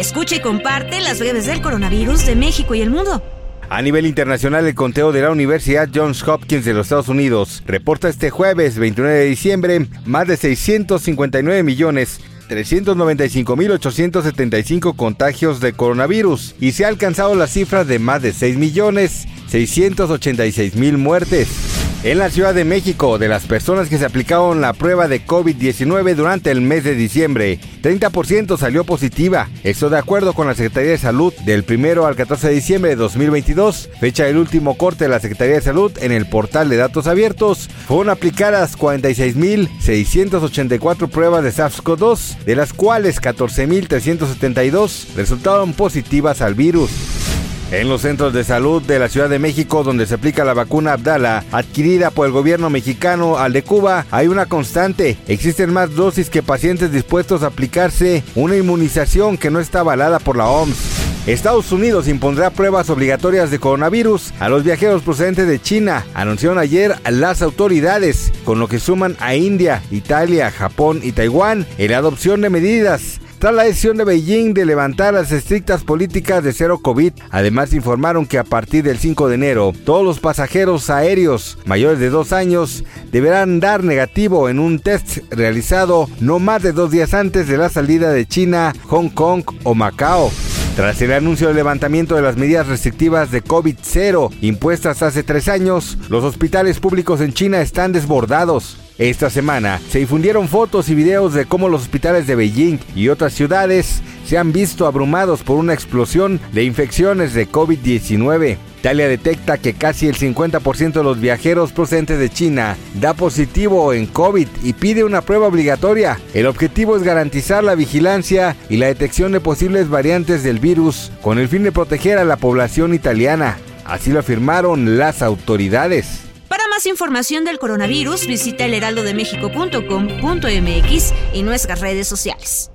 Escucha y comparte las breves del coronavirus de México y el mundo. A nivel internacional, el conteo de la Universidad Johns Hopkins de los Estados Unidos reporta este jueves 29 de diciembre más de 659 millones 395.875 contagios de coronavirus y se ha alcanzado la cifra de más de 6 millones 686 mil muertes. En la Ciudad de México, de las personas que se aplicaron la prueba de COVID-19 durante el mes de diciembre, 30% salió positiva. Esto de acuerdo con la Secretaría de Salud del 1 al 14 de diciembre de 2022, fecha del último corte de la Secretaría de Salud en el portal de datos abiertos. Fueron aplicadas 46.684 pruebas de SARS-CoV-2, de las cuales 14.372 resultaron positivas al virus. En los centros de salud de la Ciudad de México, donde se aplica la vacuna Abdala, adquirida por el gobierno mexicano al de Cuba, hay una constante. Existen más dosis que pacientes dispuestos a aplicarse una inmunización que no está avalada por la OMS. Estados Unidos impondrá pruebas obligatorias de coronavirus a los viajeros procedentes de China, anunciaron ayer las autoridades, con lo que suman a India, Italia, Japón y Taiwán en la adopción de medidas tras la decisión de Beijing de levantar las estrictas políticas de cero COVID. Además informaron que a partir del 5 de enero, todos los pasajeros aéreos mayores de dos años deberán dar negativo en un test realizado no más de dos días antes de la salida de China, Hong Kong o Macao. Tras el anuncio del levantamiento de las medidas restrictivas de COVID-0 impuestas hace tres años, los hospitales públicos en China están desbordados. Esta semana se difundieron fotos y videos de cómo los hospitales de Beijing y otras ciudades se han visto abrumados por una explosión de infecciones de COVID-19. Italia detecta que casi el 50% de los viajeros procedentes de China da positivo en COVID y pide una prueba obligatoria. El objetivo es garantizar la vigilancia y la detección de posibles variantes del virus con el fin de proteger a la población italiana. Así lo afirmaron las autoridades. Más información del coronavirus, visita elheraldodemexico.com.mx y nuestras redes sociales.